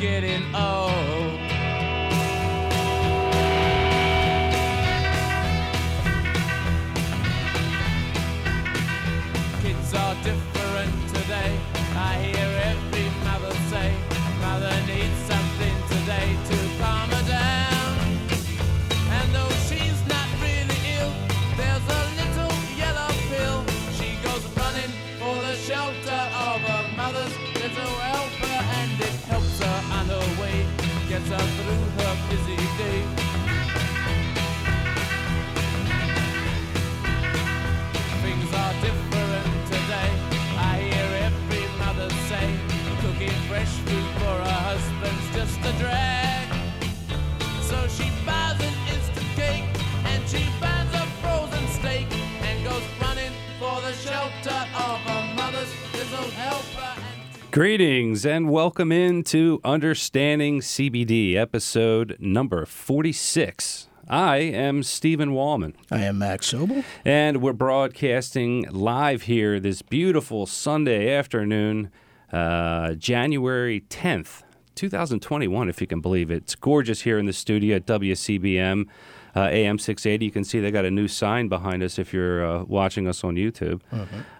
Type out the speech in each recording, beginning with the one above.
getting old. Kids are different today. I hear Greetings and welcome into Understanding CBD, episode number 46. I am Stephen Wallman, I am Max Sobel. and we're broadcasting live here this beautiful Sunday afternoon, uh, January 10th, 2021, if you can believe it. It's gorgeous here in the studio at WCBM. Uh, AM 680. You can see they got a new sign behind us if you're uh, watching us on YouTube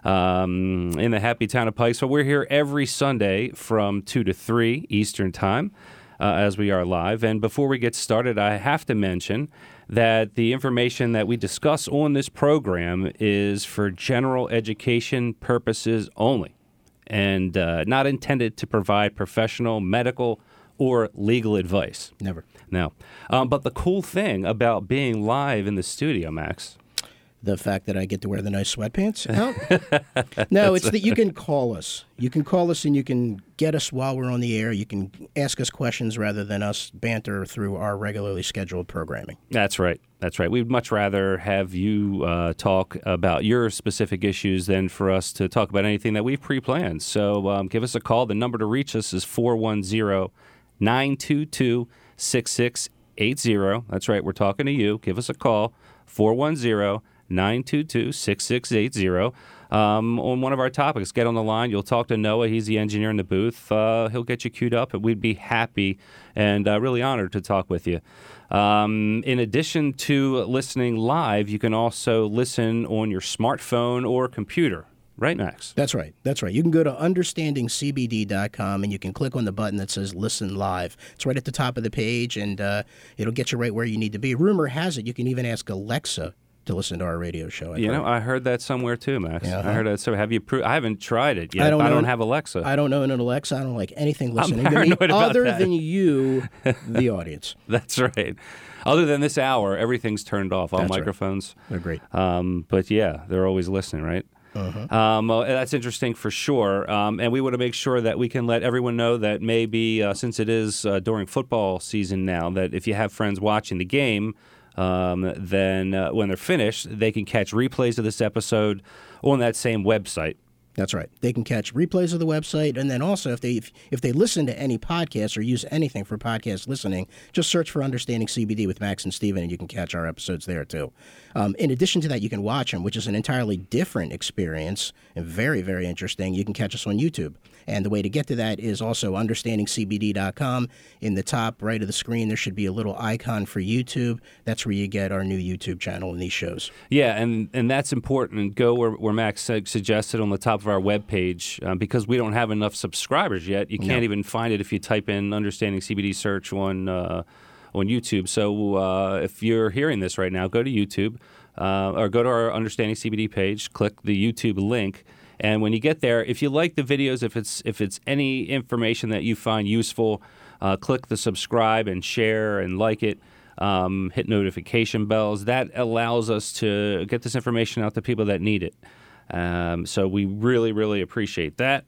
um, in the happy town of Pike. So we're here every Sunday from 2 to 3 Eastern Time uh, as we are live. And before we get started, I have to mention that the information that we discuss on this program is for general education purposes only and uh, not intended to provide professional, medical, or legal advice. Never. No. Um, but the cool thing about being live in the studio, Max, The fact that I get to wear the nice sweatpants out? no, it's that you can call us. You can call us and you can get us while we're on the air. You can ask us questions rather than us banter through our regularly scheduled programming. That's right. That's right. We'd much rather have you uh, talk about your specific issues than for us to talk about anything that we've pre planned. So um, give us a call. The number to reach us is 410 922 6680. That's right. We're talking to you. Give us a call 410 922 6680. Um, on one of our topics, get on the line. You'll talk to Noah. He's the engineer in the booth. Uh, he'll get you queued up, and we'd be happy and uh, really honored to talk with you. Um, in addition to listening live, you can also listen on your smartphone or computer. Right, Max? That's right. That's right. You can go to understandingcbd.com and you can click on the button that says listen live. It's right at the top of the page and uh, it'll get you right where you need to be. Rumor has it you can even ask Alexa to listen to our radio show. I've You know. I heard that somewhere too, Max. Yeah, I heard that. So, have you? Pro- I haven't tried it yet. I don't I don't have Alexa. I don't know an Alexa. I don't like anything listening to me other that. than you, the audience. That's right. Other than this hour, everything's turned off. All That's right. microphones. They're great. Um, but yeah, they're always listening, right? Um, that's interesting for sure. Um, and we want to make sure that we can let everyone know that maybe, uh, since it is uh, during football season now, that if you have friends watching the game, um, then uh, when they're finished, they can catch replays of this episode on that same website. That's right. They can catch replays of the website, and then also if they if, if they listen to any podcast or use anything for podcast listening, just search for "Understanding CBD" with Max and Steven, and you can catch our episodes there too. Um, in addition to that, you can watch them, which is an entirely different experience and very very interesting. You can catch us on YouTube, and the way to get to that is also understandingcbd.com. In the top right of the screen, there should be a little icon for YouTube. That's where you get our new YouTube channel and these shows. Yeah, and, and that's important. Go where, where Max suggested on the top of our webpage um, because we don't have enough subscribers yet. You can't even find it if you type in Understanding CBD search on, uh, on YouTube. So uh, if you're hearing this right now, go to YouTube uh, or go to our Understanding CBD page, click the YouTube link. And when you get there, if you like the videos, if it's if it's any information that you find useful, uh, click the subscribe and share and like it um, hit notification bells. That allows us to get this information out to people that need it. Um, so we really, really appreciate that.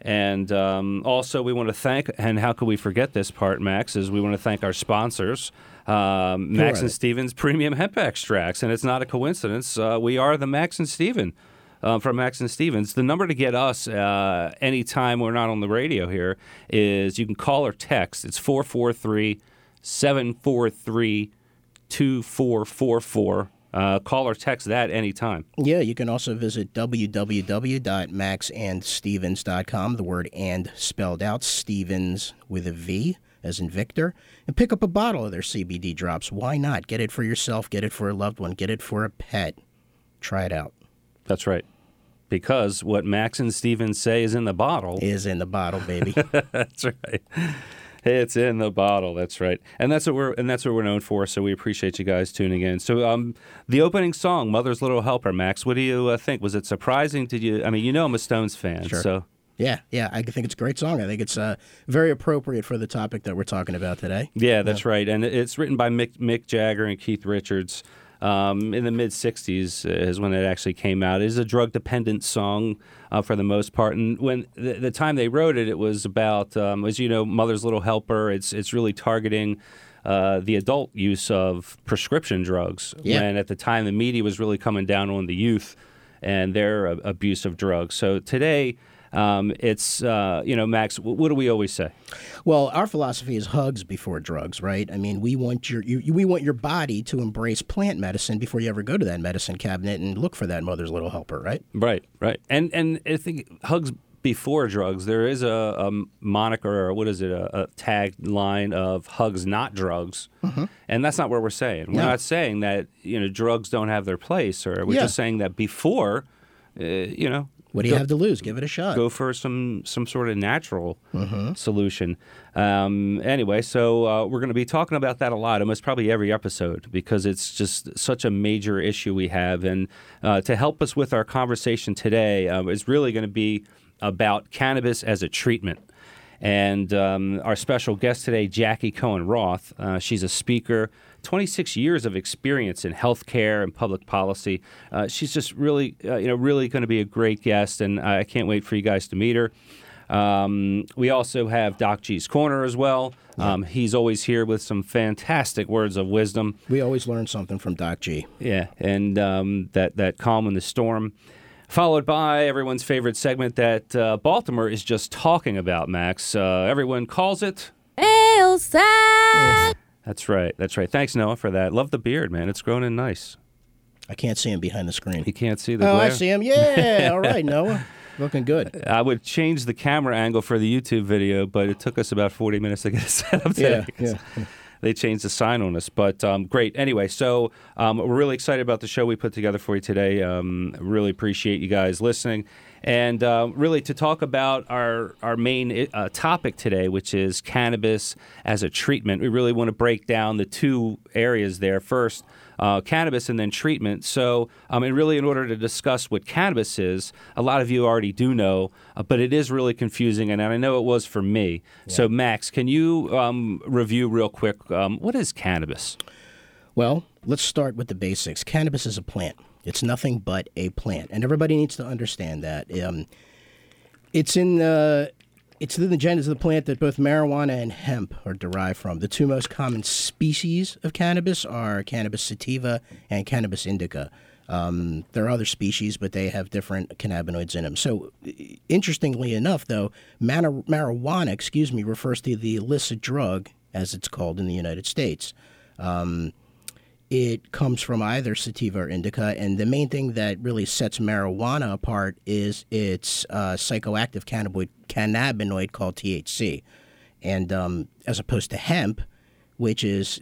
And um, also, we want to thank, and how could we forget this part, Max, is we want to thank our sponsors, um, Max are and? Stevens Premium Hemp Extracts. And it's not a coincidence. Uh, we are the Max and Steven uh, from Max and Stevens. The number to get us uh, anytime we're not on the radio here is you can call or text. It's 443 743 2444. Uh, Call or text that anytime. Yeah, you can also visit www.maxandstevens.com, the word and spelled out, Stevens with a V as in Victor, and pick up a bottle of their CBD drops. Why not? Get it for yourself, get it for a loved one, get it for a pet. Try it out. That's right. Because what Max and Stevens say is in the bottle. Is in the bottle, baby. That's right. It's in the bottle. That's right, and that's what we're and that's what we're known for. So we appreciate you guys tuning in. So, um, the opening song, "Mother's Little Helper," Max. What do you uh, think? Was it surprising? Did you? I mean, you know, I'm a Stones fan, Sure. so yeah, yeah, I think it's a great song. I think it's uh, very appropriate for the topic that we're talking about today. yeah, that's right. And it's written by Mick, Mick Jagger and Keith Richards. Um, in the mid '60s is when it actually came out. It is a drug-dependent song uh, for the most part, and when the, the time they wrote it, it was about, um, as you know, Mother's Little Helper. It's it's really targeting uh, the adult use of prescription drugs. Yeah. When at the time the media was really coming down on the youth and their uh, abuse of drugs. So today. Um, it's uh, you know Max. What do we always say? Well, our philosophy is hugs before drugs, right? I mean, we want your you, you- we want your body to embrace plant medicine before you ever go to that medicine cabinet and look for that mother's little helper, right? Right, right. And and I think hugs before drugs. There is a, a moniker or what is it? A, a tagline of hugs not drugs, and that's not what we're saying. We're Mm-hmm. No. not saying that you know drugs don't have their place, or we're Yeah. just saying that before, uh, you know. What do you go- have to lose? Give it a shot. Go for some some sort of natural Mm-hmm. solution. Um, anyway, so uh, we're going to be talking about that a lot, almost probably every episode, because it's just such a major issue we have. And uh, to help us with our conversation today um, is really going to be about cannabis as a treatment. And um, our special guest today, Jackie Cohen Roth, uh, she's a speaker, 26 years of experience in healthcare and public policy. Uh, she's just really, uh, you know, really going to be a great guest, and I can't wait for you guys to meet her. Um, we also have Doc G's Corner as well. Um, he's always here with some fantastic words of wisdom. We always learn something from Doc G. Yeah, and um, that that calm in the storm, followed by everyone's favorite segment that uh, Baltimore is just talking about. Max, uh, everyone calls it. Elsa. That's right. That's right. Thanks, Noah, for that. Love the beard, man. It's grown in nice. I can't see him behind the screen. You can't see the Oh, I see him. Yeah. All right, Noah. Looking good. I would change the camera angle for the YouTube video, but it took us about 40 minutes to get it set up today. Yeah, yeah. They changed the sign on us, but um, great. Anyway, so um, we're really excited about the show we put together for you today. Um, really appreciate you guys listening, and uh, really to talk about our our main uh, topic today, which is cannabis as a treatment. We really want to break down the two areas there. First, uh, cannabis and then treatment. So, um, and really, in order to discuss what cannabis is, a lot of you already do know, uh, but it is really confusing, and I know it was for me. So, Max, can you um, review real quick um, what is cannabis? Well, let's start with the basics. Cannabis is a plant. It's nothing but a plant, and everybody needs to understand that. Um, it's in the it's in the genus of the plant that both marijuana and hemp are derived from. The two most common species of cannabis are cannabis sativa and cannabis indica. Um, there are other species, but they have different cannabinoids in them. So, interestingly enough, though, mana- marijuana, excuse me, refers to the illicit drug, as it's called in the United States it comes from either sativa or indica, and the main thing that really sets marijuana apart is its uh, psychoactive cannabinoid, cannabinoid called THC, and um, as opposed to hemp, which is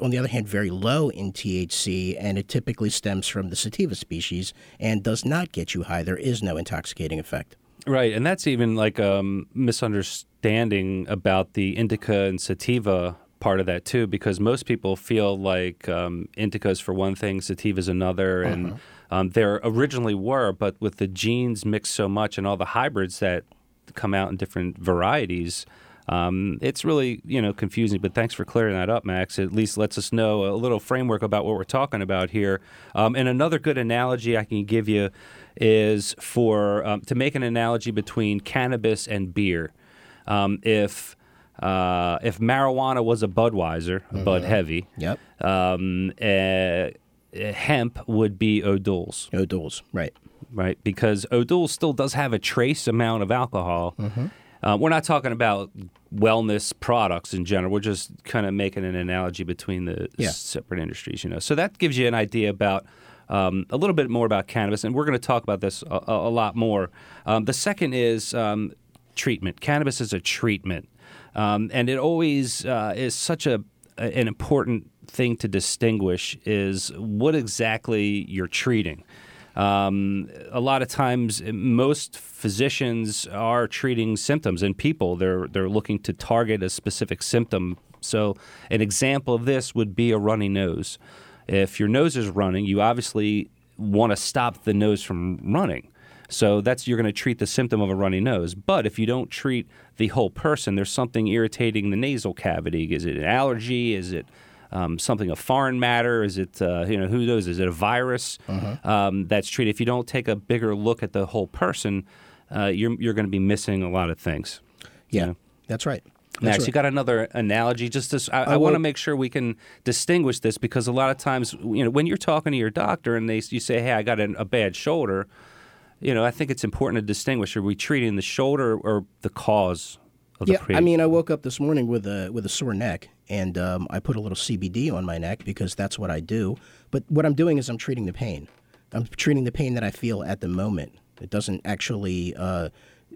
on the other hand very low in THC, and it typically stems from the sativa species and does not get you high. There is no intoxicating effect. Right, and that's even like a um, misunderstanding about the indica and sativa part of that too, because most people feel like um, indicas for one thing, sativas another, and um, there originally were, but with the genes mixed so much and all the hybrids that come out in different varieties. Um, it's really you know confusing, but thanks for clearing that up, Max. It at least lets us know a little framework about what we're talking about here. Um, and another good analogy I can give you is for um, to make an analogy between cannabis and beer. Um, if uh, if marijuana was a Budweiser, a Bud Heavy, Yep. um, uh, hemp would be O'Doul's, O'Doul's. Right. right? Because O'Doul's still does have a trace amount of alcohol. Uh, we're not talking about wellness products in general. We're just kind of making an analogy between the Yeah. separate industries, you know. So that gives you an idea about um, a little bit more about cannabis, and we're going to talk about this a, a, a lot more. Um, the second is um, treatment. Cannabis is a treatment, um, and it always uh, is such a an important thing to distinguish is what exactly you're treating. Um, a lot of times, most physicians are treating symptoms in people. They're they're looking to target a specific symptom. So, an example of this would be a runny nose. If your nose is running, you obviously want to stop the nose from running. So that's you're going to treat the symptom of a runny nose. But if you don't treat the whole person, there's something irritating the nasal cavity. Is it an allergy? Is it um, something of foreign matter? Is it uh, you know who knows? Is it a virus um, that's treated? If you don't take a bigger look at the whole person, uh, you're you're going to be missing a lot of things. you Yeah. know? That's right. That's Max, right. you got another analogy? Just this, I, I, I want to make sure we can distinguish this because a lot of times, you know, when you're talking to your doctor and they you say, "Hey, I got a, a bad shoulder," you know, I think it's important to distinguish: are we treating the shoulder or the cause of Yeah, pre? I mean, I woke up this morning with a with a sore neck, and um, I put a little CBD on my neck because that's what I do. But what I'm doing is I'm treating the pain. I'm treating the pain that I feel at the moment. It doesn't actually uh,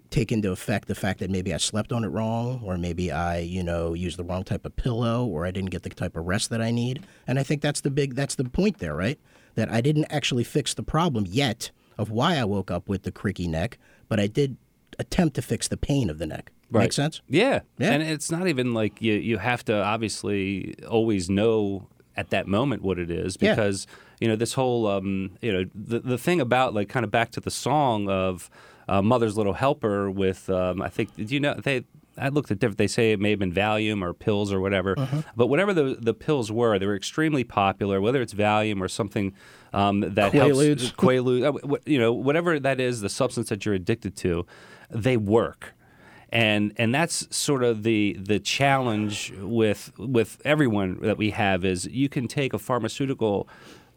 take into effect the fact that maybe I slept on it wrong, or maybe I, you know, used the wrong type of pillow, or I didn't get the type of rest that I need. And I think that's the big that's the point there, right? That I didn't actually fix the problem yet of why I woke up with the creaky neck, but I did attempt to fix the pain of the neck. Right. Make sense? Yeah. Yeah. And it's not even like you, you have to obviously always know at that moment what it is Yeah. because, you know, this whole, um, you know, the, the thing about like kind of back to the song of uh, Mother's Little Helper with, um, I think, do you know, they, I looked at different, they say it may have been Valium or pills or whatever, Uh-huh. but whatever the, the pills were, they were extremely popular, whether it's Valium or something um, that helps. Quaaludes. Quaalude, uh, you know, whatever that is, the substance that you're addicted to, they work and and that's sort of the the challenge with with everyone that we have is you can take a pharmaceutical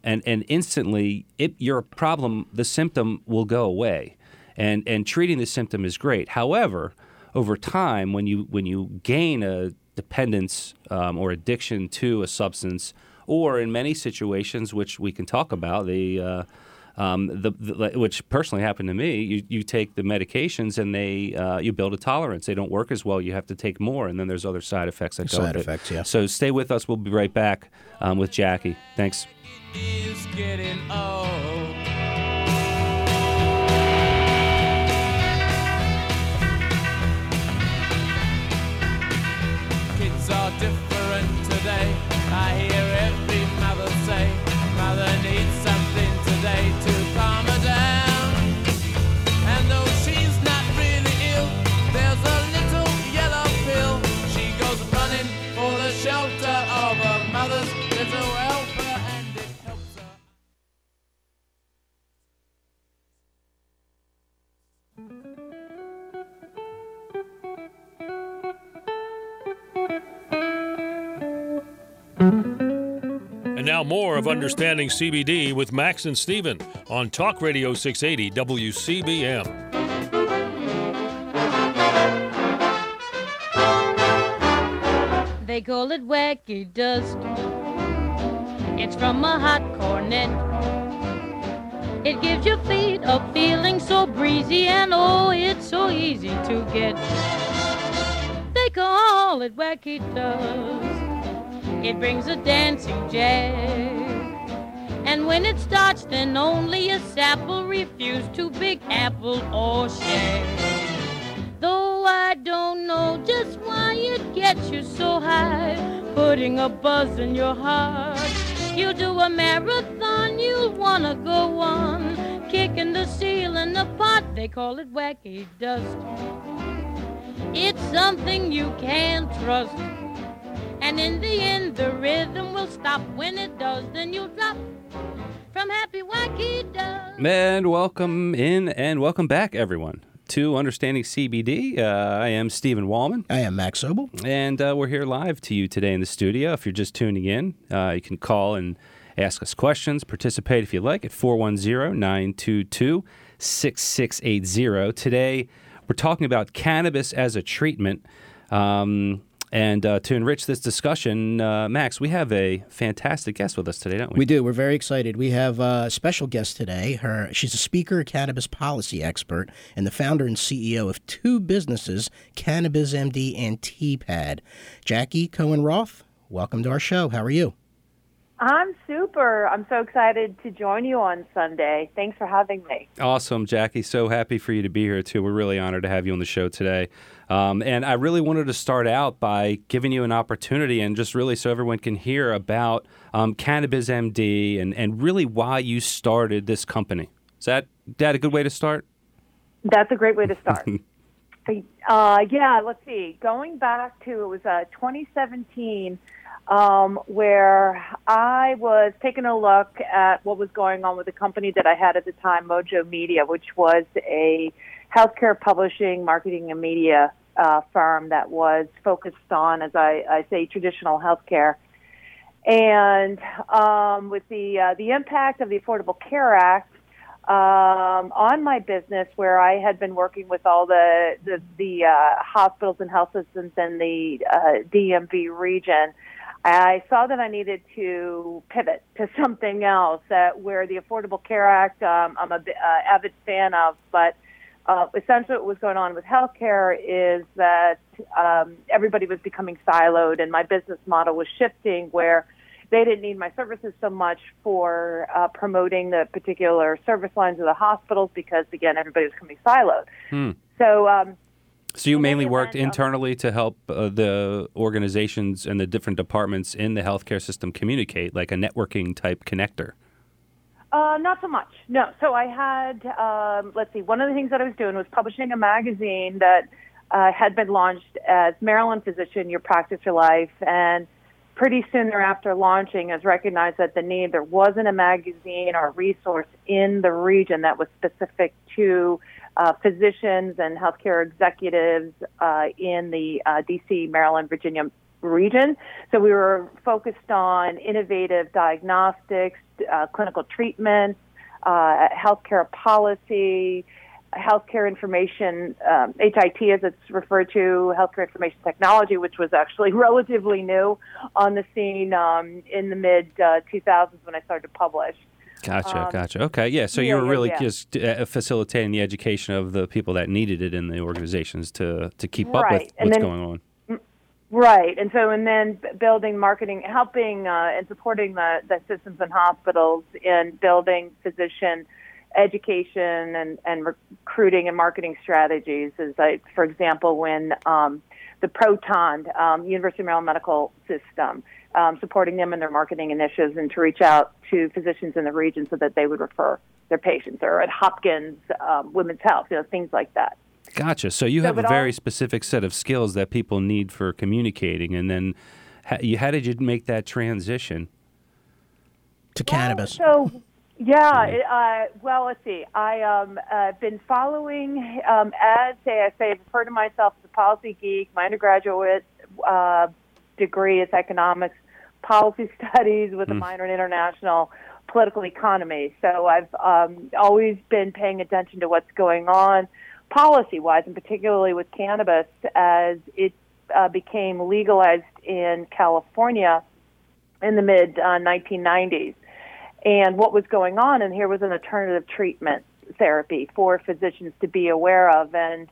and and instantly it your problem the symptom will go away and and treating the symptom is great however over time when you when you gain a dependence um, or addiction to a substance or in many situations which we can talk about the uh, um, the, the, which personally happened to me. You, you take the medications and they uh, you build a tolerance. They don't work as well. You have to take more, and then there's other side effects that go Side with it. effects, yeah. So stay with us. We'll be right back um, with Jackie. Thanks. Kids are different today. I hear every mother say, Mother needs now more of Understanding CBD with Max and Steven on Talk Radio 680 WCBM. They call it wacky dust. It's from a hot cornet. It gives your feet a feeling so breezy, and oh, it's so easy to get. They call it wacky dust. It brings a dancing jazz. And when it starts, then only a sap will refuse to Big Apple or share. Though I don't know just why it gets you so high, putting a buzz in your heart. You do a marathon, you'll wanna go on, kicking the ceiling apart. They call it wacky dust. It's something you can't trust. And in the end, the rhythm will stop. When it does, then you'll drop from happy wacky dove. And welcome in and welcome back, everyone, to Understanding CBD. Uh, I am Stephen Wallman. I am Max Sobel. And uh, we're here live to you today in the studio. If you're just tuning in, uh, you can call and ask us questions, participate if you like at 410 922 6680. Today, we're talking about cannabis as a treatment. Um, and uh, to enrich this discussion, uh, Max, we have a fantastic guest with us today, don't we? We do. We're very excited. We have a special guest today. Her, she's a speaker, a cannabis policy expert, and the founder and CEO of two businesses, Cannabis MD and TPAD. Jackie Cohen Roth, welcome to our show. How are you? I'm super. I'm so excited to join you on Sunday. Thanks for having me. Awesome, Jackie. So happy for you to be here, too. We're really honored to have you on the show today. Um, and I really wanted to start out by giving you an opportunity and just really so everyone can hear about um, Cannabis MD and, and really why you started this company. Is that, that a good way to start? That's a great way to start. uh, yeah, let's see. Going back to, it was uh, 2017 um, where I was taking a look at what was going on with the company that I had at the time, Mojo Media, which was a healthcare publishing, marketing, and media uh, firm that was focused on, as I, I say, traditional healthcare. And um, with the uh, the impact of the Affordable Care Act um, on my business, where I had been working with all the the, the uh, hospitals and health systems in the uh, DMV region, I saw that I needed to pivot to something else. Uh, where the Affordable Care Act, um, I'm a uh, avid fan of, but uh, essentially what was going on with healthcare is that um, everybody was becoming siloed, and my business model was shifting where they didn't need my services so much for uh, promoting the particular service lines of the hospitals because again everybody was becoming siloed. Hmm. So. Um, so you mainly worked internally to help uh, the organizations and the different departments in the healthcare system communicate, like a networking type connector. Uh, not so much. No. So I had, um, let's see, one of the things that I was doing was publishing a magazine that uh, had been launched as Maryland Physician, Your Practice, Your Life. And pretty soon thereafter launching, as recognized that the need, there wasn't a magazine or a resource in the region that was specific to uh, physicians and healthcare executives uh, in the uh, DC, Maryland, Virginia region. So we were focused on innovative diagnostics, uh, clinical treatments, uh, healthcare policy, healthcare information, um, HIT as it's referred to, healthcare information technology, which was actually relatively new on the scene um, in the mid uh, 2000s when I started to publish. Gotcha, Um, gotcha. Okay, yeah. So you were really yeah. just uh, facilitating the education of the people that needed it in the organizations to to keep up with what's then- going on. Right, and so and then building marketing, helping uh, and supporting the, the systems and hospitals in building physician education and, and recruiting and marketing strategies. Is like, for example, when um, the Proton um, University of Maryland Medical System, um, supporting them in their marketing initiatives and to reach out to physicians in the region so that they would refer their patients, or at Hopkins um, Women's Health, you know, things like that. Gotcha. So you So, have a very all- specific set of skills that people need for communicating, and then how, you, how did you make that transition? To cannabis. So, yeah, it, uh, well, let's see. I um, uh, been following, um, as say, I say, I refer to myself as a policy geek. My undergraduate uh, degree is economics, policy studies with a minor in international political economy. So I've um, always been paying attention to what's going on policy-wise, and particularly with cannabis as it uh, became legalized in California in the mid uh, 1990s and what was going on. And here was an alternative treatment therapy for physicians to be aware of. And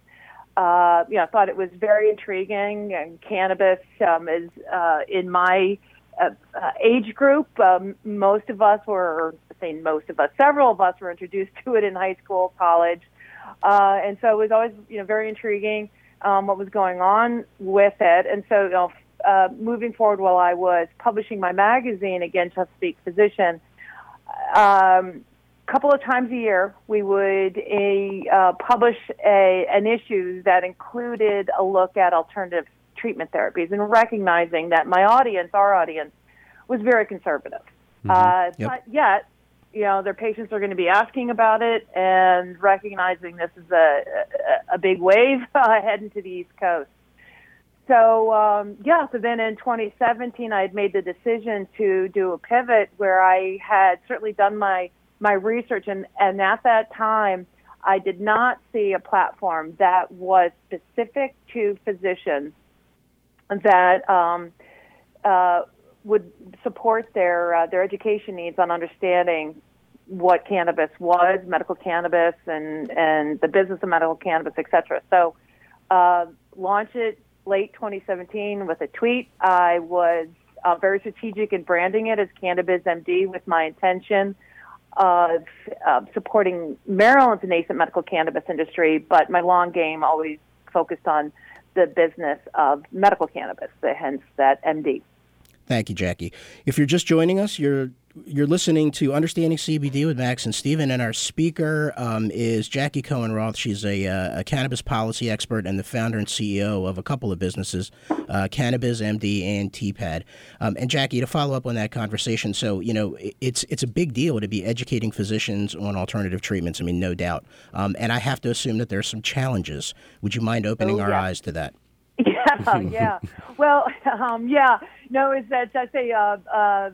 uh, you know, I thought it was very intriguing. And cannabis um, is uh, in my uh, uh, age group. Um, most of us were, saying most of us, several of us were introduced to it in high school, college, uh, and so it was always you know very intriguing um, what was going on with it. And so you know, uh, moving forward, while I was publishing my magazine again, Chesapeake Physician, um, a couple of times a year we would a, uh, publish a, an issue that included a look at alternative treatment therapies and recognizing that my audience, our audience, was very conservative. Mm-hmm. Uh, Yep. But yet, you know, their patients are going to be asking about it and recognizing this is a, a, a big wave heading to the East Coast. So um, yeah, so then in 2017, I had made the decision to do a pivot where I had certainly done my my research, and and at that time, I did not see a platform that was specific to physicians that um, uh, would support their uh, their education needs on understanding what cannabis was, medical cannabis, and and the business of medical cannabis, et cetera. So, uh, launch it late 2017 with a tweet. I was uh, very strategic in branding it as Cannabis MD with my intention of uh, supporting Maryland's nascent medical cannabis industry, but my long game always focused on the business of medical cannabis, hence that MD. Thank you, Jackie. If you're just joining us, you're you're listening to Understanding CBD with Max and Steven, and our speaker um, is Jackie Cohen Roth. She's a, uh, a cannabis policy expert and the founder and CEO of a couple of businesses, uh, Cannabis MD and TPAD. Um, and Jackie, to follow up on that conversation, so you know it's it's a big deal to be educating physicians on alternative treatments. I mean, no doubt. Um, and I have to assume that there's some challenges. Would you mind opening Oh, our eyes to that? Yeah. Well, um, yeah. No, is that I say uh, uh,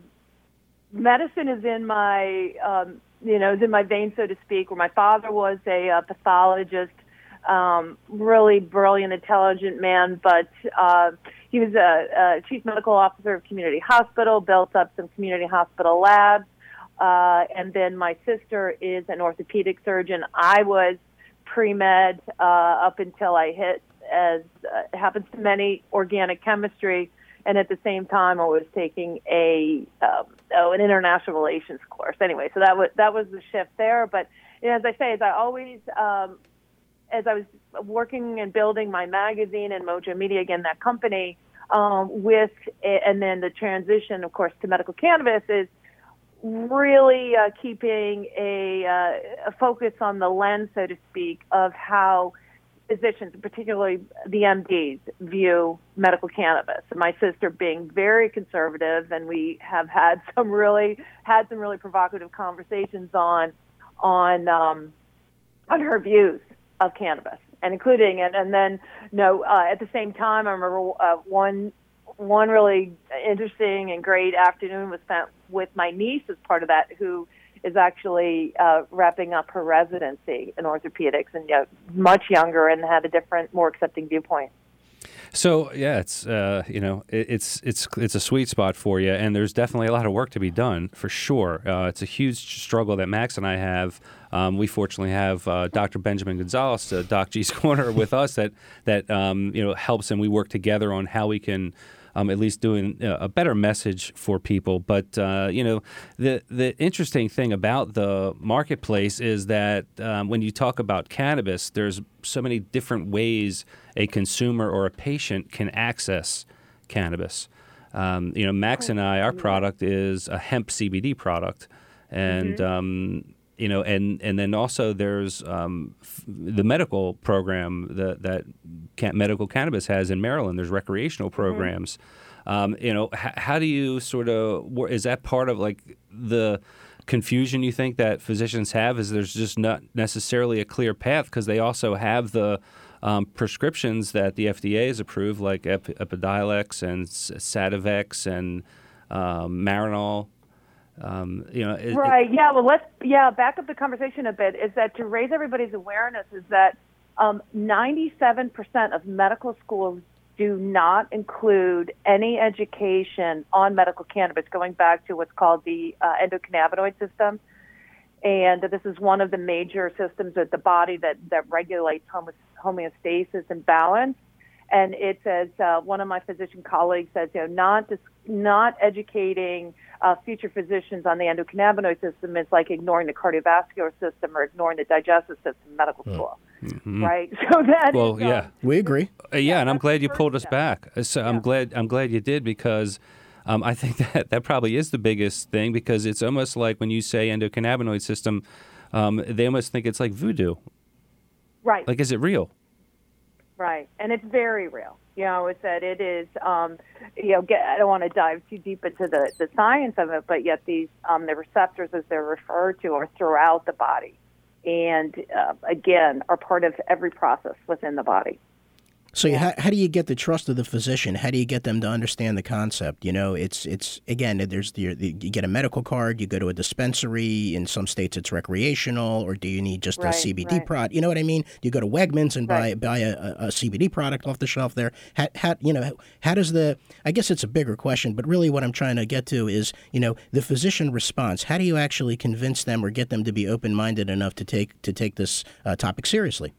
medicine is in my um, you know is in my veins, so to speak. Where my father was a uh, pathologist, um, really brilliant, intelligent man, but uh, he was a, a chief medical officer of community hospital, built up some community hospital labs, uh, and then my sister is an orthopedic surgeon. I was pre med uh, up until I hit, as uh, happens to many, organic chemistry, and at the same time I was taking a um, oh an international relations course. Anyway, so that was that was the shift there. But you know, as I say, as I always um, as I was working and building my magazine and Mojo Media, again, that company, um, with, and then the transition, of course, to medical cannabis is really uh, keeping a, uh, a focus on the lens, so to speak, of how physicians, particularly the MDs, view medical cannabis. My sister being very conservative, and we have had some really had some really provocative conversations on on um, on her views of cannabis, and including it. and then no uh, at the same time, I remember uh, one one really interesting and great afternoon was spent with my niece as part of that, who is actually uh, wrapping up her residency in orthopedics and you know, much younger and had a different, more accepting viewpoint. So yeah, it's uh, you know it, it's it's it's a sweet spot for you, and there's definitely a lot of work to be done for sure. Uh, it's a huge struggle that Max and I have. Um, we fortunately have uh, Dr. Benjamin Gonzalez, uh, Doc G's Corner, with us that that um, you know helps, and we work together on how we can. Um, at least doing uh, a better message for people, but uh, you know the the interesting thing about the marketplace is that um, when you talk about cannabis, there's so many different ways a consumer or a patient can access cannabis. Um, you know, Max and I, our product is a hemp CBD product, and um, you know, and and then also there's um, f- the medical program that that can- medical cannabis has in Maryland. There's recreational programs. Um, you know, h- how do you sort of is that part of like the confusion you think that physicians have? Is there's just not necessarily a clear path because they also have the um, prescriptions that the FDA has approved, like Ep- Epidiolex and S- Sativex and um, Marinol. Um, you know, it- it- Right. Yeah. Well, let's yeah back up the conversation a bit. Is that to raise everybody's awareness? Is that um, 97% of medical schools do not include any education on medical cannabis, going back to what's called the uh, endocannabinoid system. And this is one of the major systems of the body that, that regulates homeostasis and balance. And it's as uh, one of my physician colleagues says, you know, not dis- not educating uh, future physicians on the endocannabinoid system is like ignoring the cardiovascular system or ignoring the digestive system in medical school, right? So that Hmm. well, is, um, yeah. We agree. Uh, yeah, and I'm glad you pulled us step. back. Uh, So I'm Yeah. glad I'm glad you did because um, I think that that probably is the biggest thing because it's almost like when you say endocannabinoid system, um, they almost think it's like voodoo. right, Like, is it real? Right, and it's very real. You know, is that it is, um, you know, get, I don't want to dive too deep into the, the science of it, but yet these, um, the receptors, as they're referred to, are throughout the body. And uh, again, are part of every process within the body. So how, how do you get the trust of the physician? How do you get them to understand the concept? You know, it's it's again, there's the, the you get a medical card, you go to a dispensary. In some states, it's recreational, or do you need just Right, a CBD right. product? You know what I mean? Do you go to Wegmans and Right. buy buy a, a, a CBD product off the shelf there? How, how you know how does the? I guess it's a bigger question, but really what I'm trying to get to is you know the physician response. How do you actually convince them or get them to be open minded enough to take to take this uh, topic seriously?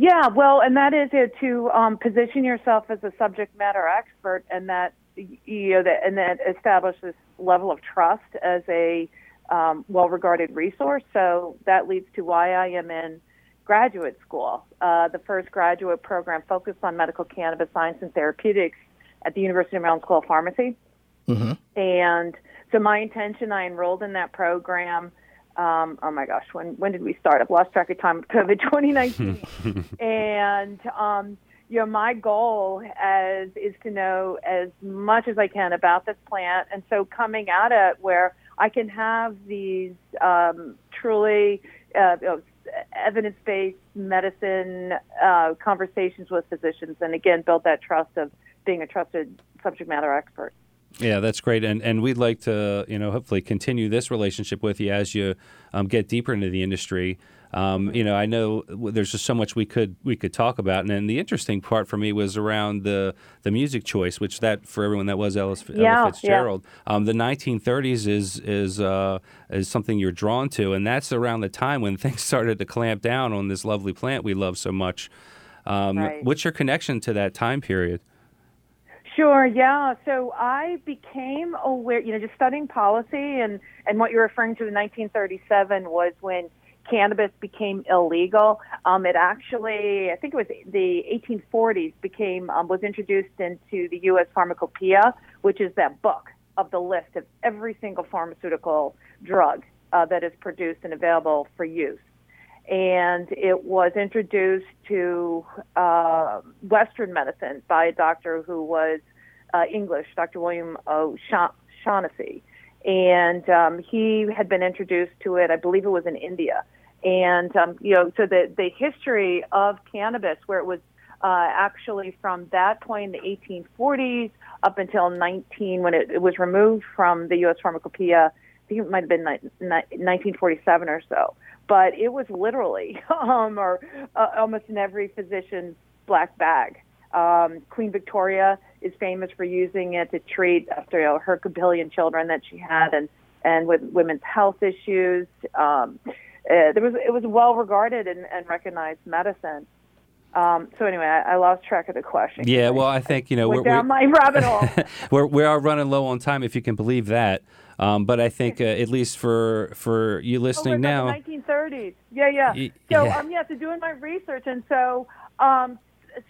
Yeah, well, and that is it to um, position yourself as a subject matter expert, and that you know that and that establish this level of trust as a um, well-regarded resource. So that leads to why I am in graduate school, uh, the first graduate program focused on medical cannabis science and therapeutics at the University of Maryland School of Pharmacy. And so my intention, I enrolled in that program. Um, oh my gosh, when when did we start? I've lost track of time. COVID 2019, and um, you know my goal as is to know as much as I can about this plant, and so coming at it where I can have these um, truly uh, you know, evidence-based medicine uh, conversations with physicians, and again build that trust of being a trusted subject matter expert. Yeah, that's great, and and we'd like to you know hopefully continue this relationship with you as you um, get deeper into the industry. Um, you know, I know there's just so much we could we could talk about, and then the interesting part for me was around the the music choice, which that for everyone that was Ellis Yeah, Ella yeah. Fitzgerald. Um, the 1930s is is uh, is something you're drawn to, and that's around the time when things started to clamp down on this lovely plant we love so much. Um, Right. What's your connection to that time period? Sure, yeah. So I became aware, you know, just studying policy and, and what you're referring to in 1937 was when cannabis became illegal. Um, it actually, I think it was the 1840s, became um, was introduced into the U.S. Pharmacopoeia, which is that book of the list of every single pharmaceutical drug uh, that is produced and available for use and it was introduced to uh, Western medicine by a doctor who was uh, English, Dr. William O'Shaughnessy. And um, he had been introduced to it, I believe it was in India. And, um, you know, so the, the history of cannabis, where it was uh, actually from that point in the 1840s up until 19, when it, it was removed from the U.S. Pharmacopoeia, I think it might have been ni- ni- 1947 or so. But it was literally, um, or uh, almost in every physician's black bag. Um, Queen Victoria is famous for using it to treat after you know, her billion children that she had, and and with women's health issues. Um, uh, there was it was well regarded and, and recognized medicine. Um, so anyway, I, I lost track of the question. Yeah, well, I think you know we're, down we're, my rabbit hole. we're we are running low on time, if you can believe that. Um, but I think uh, at least for for you Oh, listening we're now, about the 1930s. Yeah, yeah. Y- So yeah. um, yeah, so doing my research, and so um,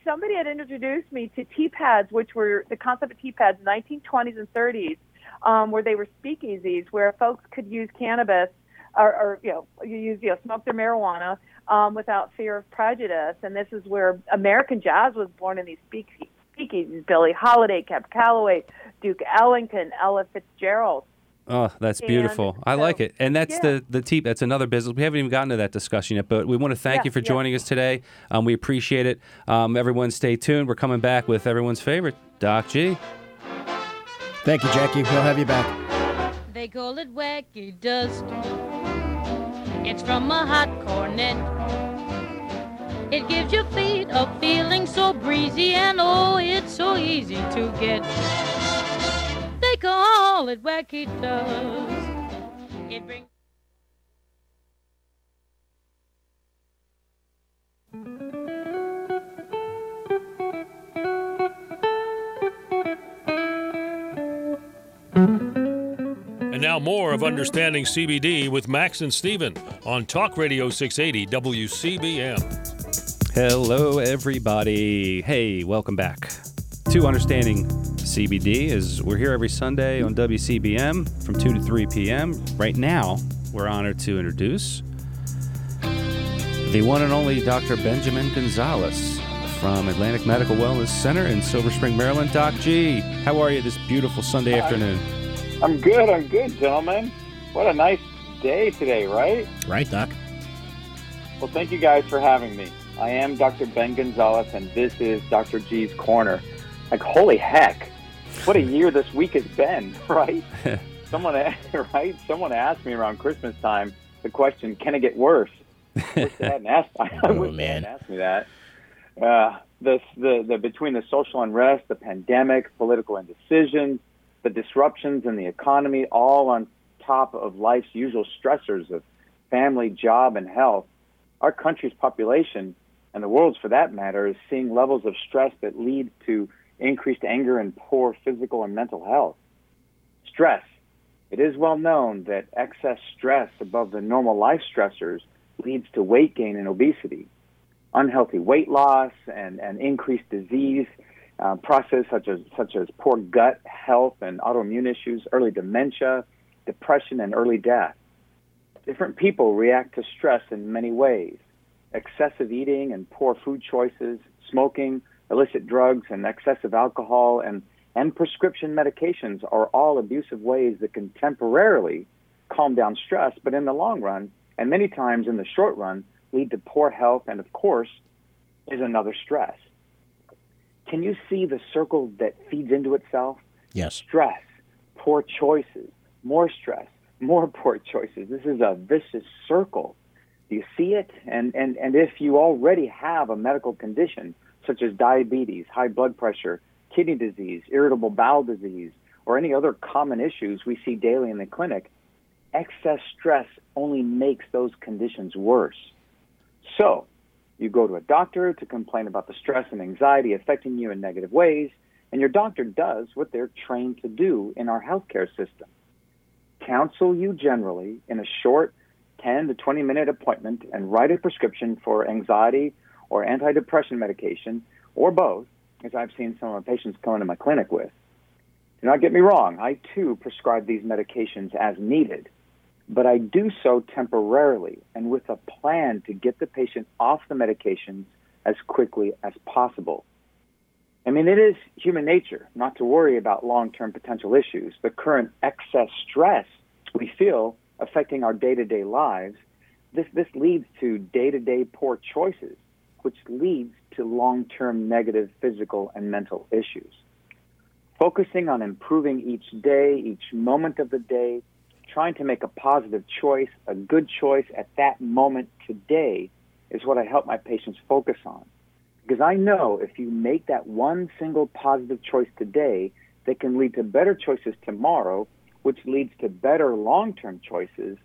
somebody had introduced me to tea pads, which were the concept of tea pads, in 1920s and 30s, um, where they were speakeasies where folks could use cannabis or, or you know, you use you know, smoke their marijuana um, without fear of prejudice. And this is where American jazz was born in these speakeasies. Billie Holiday, Cab Calloway, Duke Ellington, Ella Fitzgerald. Oh, that's And beautiful. I so- like it, and that's yeah. the the tea. That's another business. We haven't even gotten to that discussion yet, but we want to thank Yeah, you for yeah. joining us today. Um, we appreciate it. Um, everyone, stay tuned. We're coming back with everyone's favorite Doc G. Thank you, Jackie. We'll have you back. They call it wacky dust. It's from a hot cornet. It gives your feet a feeling so breezy, and oh, it's so easy to get. They call it wacky dust. It brings. And now more of Understanding CBD with Max and Steven on Talk Radio 680 WCBM. Hello, everybody. Hey, welcome back to Understanding CBD. is we're here every Sunday on WCBM from 2 to 3 p.m. Right now, we're honored to introduce the one and only Dr. Benjamin Gonzalez from Atlantic Medical Wellness Center in Silver Spring, Maryland. Doc G, how are you this beautiful Sunday afternoon? I'm good. I'm good, gentlemen. What a nice day today, right? Right, Doc? Well, thank you guys for having me. I am Dr. Ben Gonzalez, and this is Dr. G's Corner. Like, holy heck, what a year this week has been, right? Someone, right? Someone asked me around Christmas time the question, "Can it get worse?" I wish hadn't asked. I Oh, man. asked me that. Uh, the, the the between the social unrest, the pandemic, political indecision, the disruptions in the economy, all on top of life's usual stressors of family, job, and health, our country's population, and the world's for that matter, is seeing levels of stress that lead to increased anger and poor physical and mental health. Stress. It is well known that excess stress above the normal life stressors leads to weight gain and obesity, unhealthy weight loss, and, and increased disease uh, process such as such as poor gut health and autoimmune issues, early dementia, depression, and early death. Different people react to stress in many ways. Excessive eating and poor food choices, smoking, illicit drugs, and excessive alcohol and, and prescription medications are all abusive ways that can temporarily calm down stress, but in the long run, and many times in the short run, lead to poor health and, of course, is another stress. Can you see the circle that feeds into itself? Yes. stress, poor choices, more stress, more poor choices. This is a vicious circle. Do you see it? And, and, and if you already have a medical condition such as diabetes, high blood pressure, kidney disease, irritable bowel disease, or any other common issues we see daily in the clinic, excess stress only makes those conditions worse. So, you go to a doctor to complain about the stress and anxiety affecting you in negative ways, and your doctor does what they're trained to do in our healthcare system counsel you generally in a short 10 to 20 minute appointment and write a prescription for anxiety or antidepressant medication or both, as I've seen some of my patients come into my clinic with. Do not get me wrong, I too prescribe these medications as needed, but I do so temporarily and with a plan to get the patient off the medications as quickly as possible. I mean, it is human nature not to worry about long term potential issues. The current excess stress we feel affecting our day to day lives, this, this leads to day to day poor choices, which leads to long term negative physical and mental issues. Focusing on improving each day, each moment of the day, trying to make a positive choice, a good choice at that moment today is what I help my patients focus on. Because I know if you make that one single positive choice today, that can lead to better choices tomorrow, which leads to better long term choices.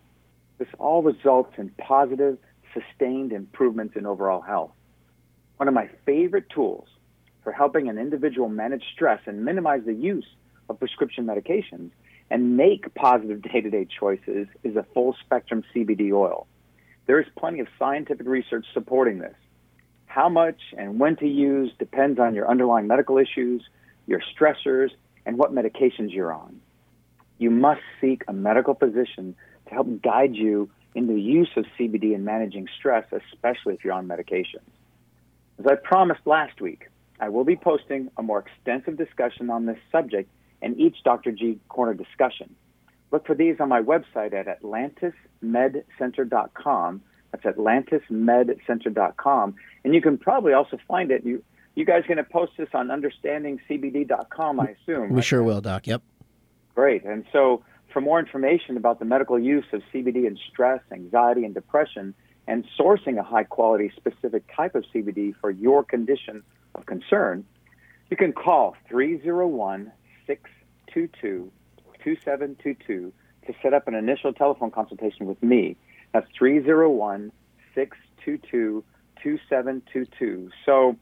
This all results in positive, sustained improvements in overall health. One of my favorite tools for helping an individual manage stress and minimize the use of prescription medications and make positive day to day choices is a full spectrum CBD oil. There is plenty of scientific research supporting this. How much and when to use depends on your underlying medical issues, your stressors, and what medications you're on. You must seek a medical physician to help guide you in the use of CBD in managing stress, especially if you're on medications. As I promised last week, I will be posting a more extensive discussion on this subject in each Dr. G Corner discussion. Look for these on my website at atlantismedcenter.com. That's atlantismedcenter.com. And you can probably also find it. You, you guys going to post this on understandingcbd.com, I assume. We right? sure will, Doc. Yep. Great. And so, for more information about the medical use of CBD in stress, anxiety, and depression, and sourcing a high quality specific type of CBD for your condition of concern, you can call 301 622 2722 to set up an initial telephone consultation with me. That's 301 622 2722. So,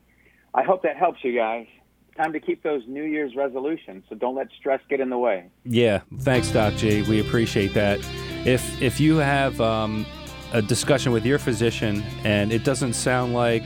I hope that helps you guys. Time to keep those New Year's resolutions, so don't let stress get in the way. Yeah, thanks, Doc G. We appreciate that. If if you have um, a discussion with your physician and it doesn't sound like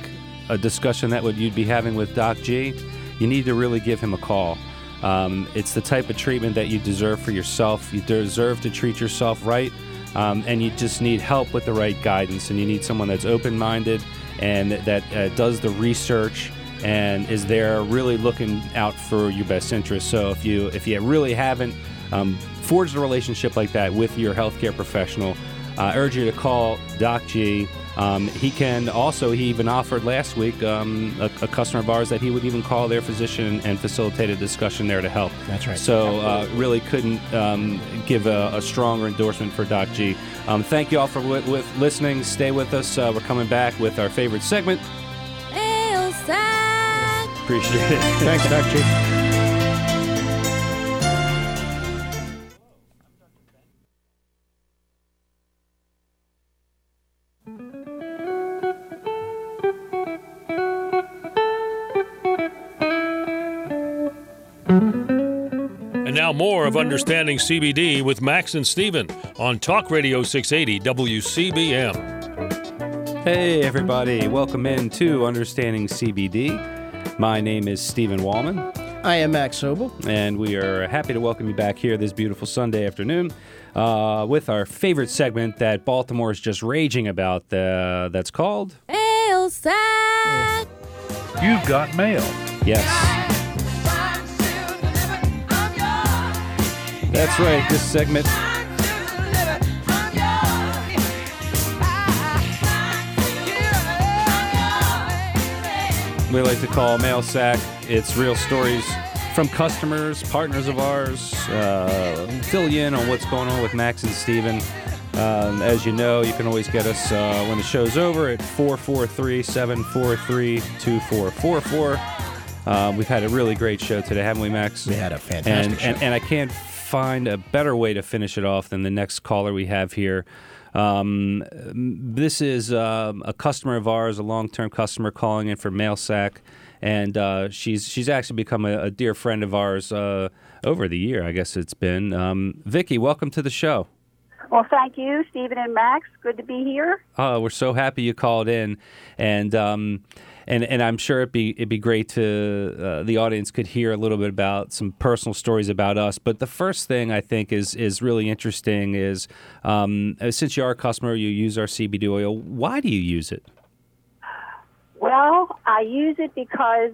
a discussion that would you'd be having with Doc G, you need to really give him a call. Um, it's the type of treatment that you deserve for yourself. You deserve to treat yourself right, um, and you just need help with the right guidance. And you need someone that's open-minded and that uh, does the research and is there really looking out for your best interest. So if you if you really haven't um, forged a relationship like that with your healthcare professional, I urge you to call Doc G. Um, he can also, he even offered last week um, a, a customer of ours that he would even call their physician and facilitate a discussion there to help. That's right. So uh, really couldn't um, give a, a stronger endorsement for Doc G. Um, thank you all for with, with listening. Stay with us. Uh, we're coming back with our favorite segment. Appreciate it. Thanks, Doc G. of Understanding CBD with Max and Steven on Talk Radio 680 WCBM. Hey, everybody. Welcome in to Understanding CBD. My name is Stephen Wallman, I am Max Sobel. and we are happy to welcome you back here this beautiful Sunday afternoon uh, with our favorite segment that Baltimore is just raging about. Uh, that's called Mail Sack! You've got mail. Yes. That's right. This segment we like to call Mail Sack. It's real stories from customers, partners of ours. Uh, fill you in on what's going on with Max and Steven. Um, as you know, you can always get us uh, when the show's over at 443 743 2444. Um, we've had a really great show today, haven't we, Max? We had a fantastic and, show. and, and I can't find a better way to finish it off than the next caller we have here. Um, this is um, a customer of ours, a long-term customer calling in for MailSack, and uh, she's she's actually become a, a dear friend of ours uh, over the year. I guess it's been. Um, Vicky, welcome to the show. Well, thank you, Stephen and Max. Good to be here. Oh, we're so happy you called in, and um, and and I'm sure it'd be it'd be great to uh, the audience could hear a little bit about some personal stories about us. But the first thing I think is is really interesting is um, uh, since you are a customer, you use our CBD oil. Why do you use it? Well, I use it because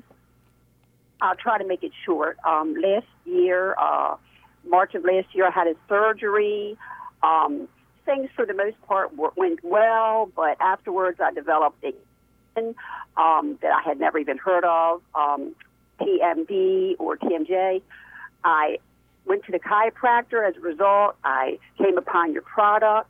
I'll try to make it short. Um, last year, uh, March of last year, I had a surgery. Um, things for the most part went well, but afterwards I developed a um, that I had never even heard of, um, TMD or TMJ. I went to the chiropractor. As a result, I came upon your product,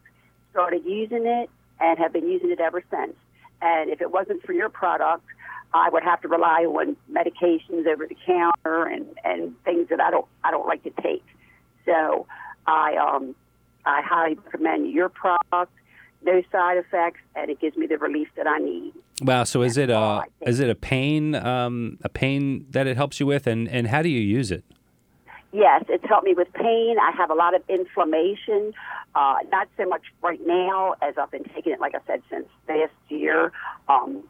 started using it, and have been using it ever since. And if it wasn't for your product, I would have to rely on medications over the counter and, and things that I don't I don't like to take. So I um I highly recommend your product. No side effects, and it gives me the relief that I need. Wow. So is it a is it a pain um, a pain that it helps you with, and and how do you use it? Yes, it's helped me with pain. I have a lot of inflammation. Uh, not so much right now as I've been taking it, like I said, since last year. Um,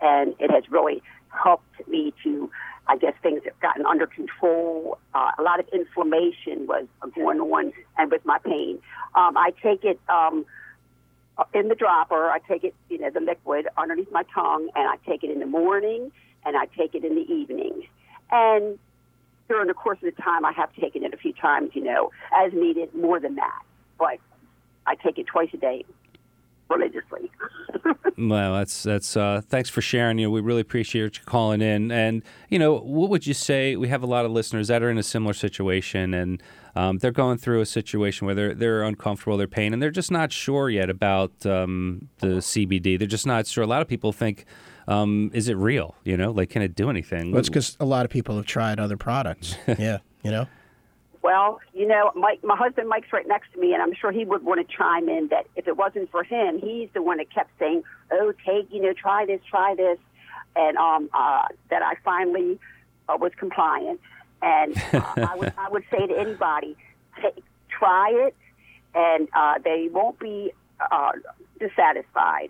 and it has really helped me to, I guess, things have gotten under control. Uh, a lot of inflammation was going on, and with my pain. Um, I take it um, in the dropper. I take it, you know, the liquid underneath my tongue, and I take it in the morning, and I take it in the evening. And during the course of the time, I have taken it a few times, you know, as needed, more than that. But I take it twice a day religiously. Well, that's that's. Uh, thanks for sharing. You know, we really appreciate you calling in. And you know, what would you say? We have a lot of listeners that are in a similar situation, and um, they're going through a situation where they're they're uncomfortable, they're pain, and they're just not sure yet about um, the CBD. They're just not sure. A lot of people think, um, is it real? You know, like can it do anything? Well, it's because a lot of people have tried other products. yeah, you know. Well, you know, Mike, my husband Mike's right next to me, and I'm sure he would want to chime in that if it wasn't for him, he's the one that kept saying, "Oh, take, you know, try this, try this," and um, uh, that I finally uh, was compliant. And uh, I would I would say to anybody, take, try it, and uh, they won't be uh, dissatisfied.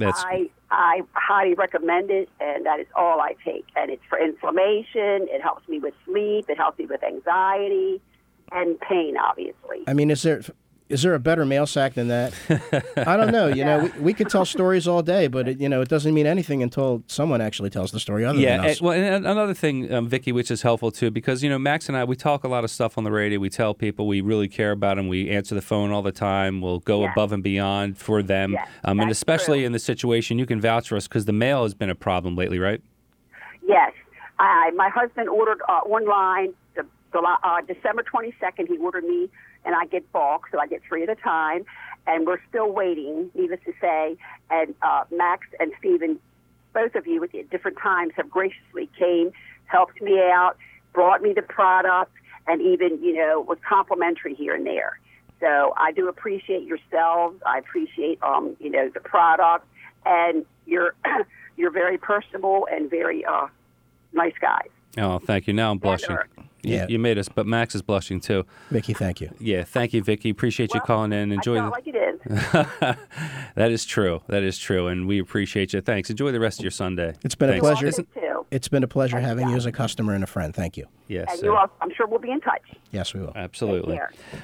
That's I I highly recommend it, and that is all I take. And it's for inflammation. It helps me with sleep. It helps me with anxiety and pain, obviously. I mean, is there Is there a better mail sack than that? I don't know. You know, we, we could tell stories all day, but it, you know, it doesn't mean anything until someone actually tells the story other yeah, than us. and- well, and another thing, um, Vicky, which is helpful too, because you know Max and I, we talk a lot of stuff on the radio. We tell people we really care about them. We answer the phone all the time. We'll go Yes. above and beyond for them, Yes, um, and especially true. in the situation, you can vouch for us because the mail has been a problem lately, right? Yes, I, my husband ordered uh, online the, the uh, December 22nd. He ordered me, and I get bulk, so I get three at a time. And we're still waiting, needless to say. And uh, Max and Stephen, both of you at different times, have graciously came, helped me out, brought me the product, and even you know was complimentary here and there. So I do appreciate yourselves. I appreciate um, you know the product, and you're you're very personable and very uh, nice guys. Oh, thank you. Now I'm blushing. Eric. You, Yeah. you made us, but Max is blushing too. Vicky, thank you. Yeah, thank you, Vicky. Appreciate you calling in. Enjoy. I felt the- like it is. that is true. That is true, and we appreciate you. Thanks. Enjoy the rest of your Sunday. It's been a Thanks. pleasure. You too. It's been a pleasure having you as a customer and a friend. Thank you. Yes. And sir. you all, I'm sure we'll be in touch. Yes, we will. Absolutely.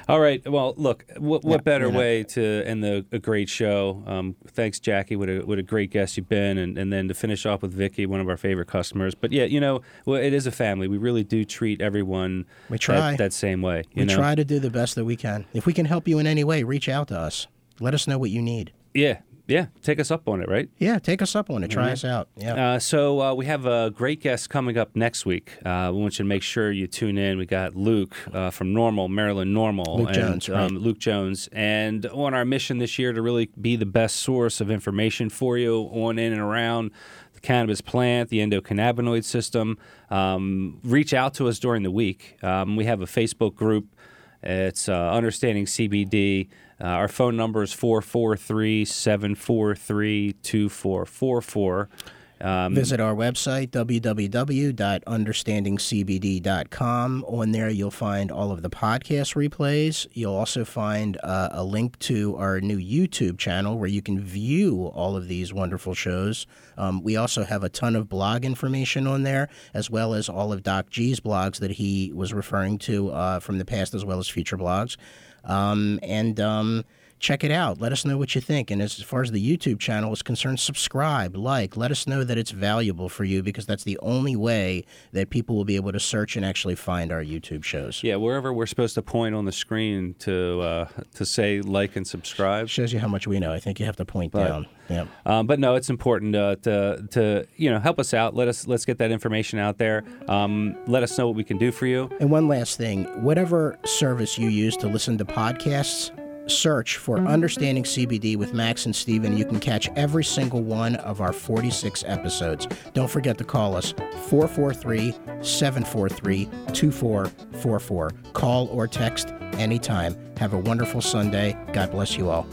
All right. Well, look, what, what Yeah, better you know. way to end the, a great show? Um, thanks, Jackie. What a, what a great guest you've been. And, and then to finish off with Vicky, one of our favorite customers. But yeah, you know, well, it is a family. We really do treat everyone We try. That, that same way. You We know? try to do the best that we can. If we can help you in any way, reach out to us. Let us know what you need. Yeah. Yeah. Take us up on it, right? Yeah, take us up on it. Try us out. Yeah. Uh, so uh, we have a great guest coming up next week. Uh, we want you to make sure you tune in. We got Luke uh, from Normal, Maryland Normal, Luke and, Jones, right. um, Luke Jones, and on our mission this year to really be the best source of information for you on in and around the cannabis plant, the endocannabinoid system. Um, reach out to us during the week. Um, we have a Facebook group. It's uh, Understanding CBD. Uh, our phone number is 443 743 2444. Um, Visit our website, www.understandingcbd.com. On there, you'll find all of the podcast replays. You'll also find uh, a link to our new YouTube channel where you can view all of these wonderful shows. Um, we also have a ton of blog information on there, as well as all of Doc G's blogs that he was referring to uh, from the past, as well as future blogs. Um, and um, check it out. Let us know what you think. And as far as the YouTube channel is concerned, subscribe, like, let us know that it's valuable for you because that's the only way that people will be able to search and actually find our YouTube shows. Yeah, wherever we're supposed to point on the screen to uh, to say like and subscribe. Shows you how much we know. I think you have to point Right. down. Yeah. Um, but no, it's important uh, to to you know help us out. Let us let's get that information out there. Um, let us know what we can do for you. And one last thing whatever service you use to listen to podcasts, search for Understanding CBD with Max and Steven. You can catch every single one of our 46 episodes. Don't forget to call us 443 743 2444. Call or text anytime. Have a wonderful Sunday. God bless you all.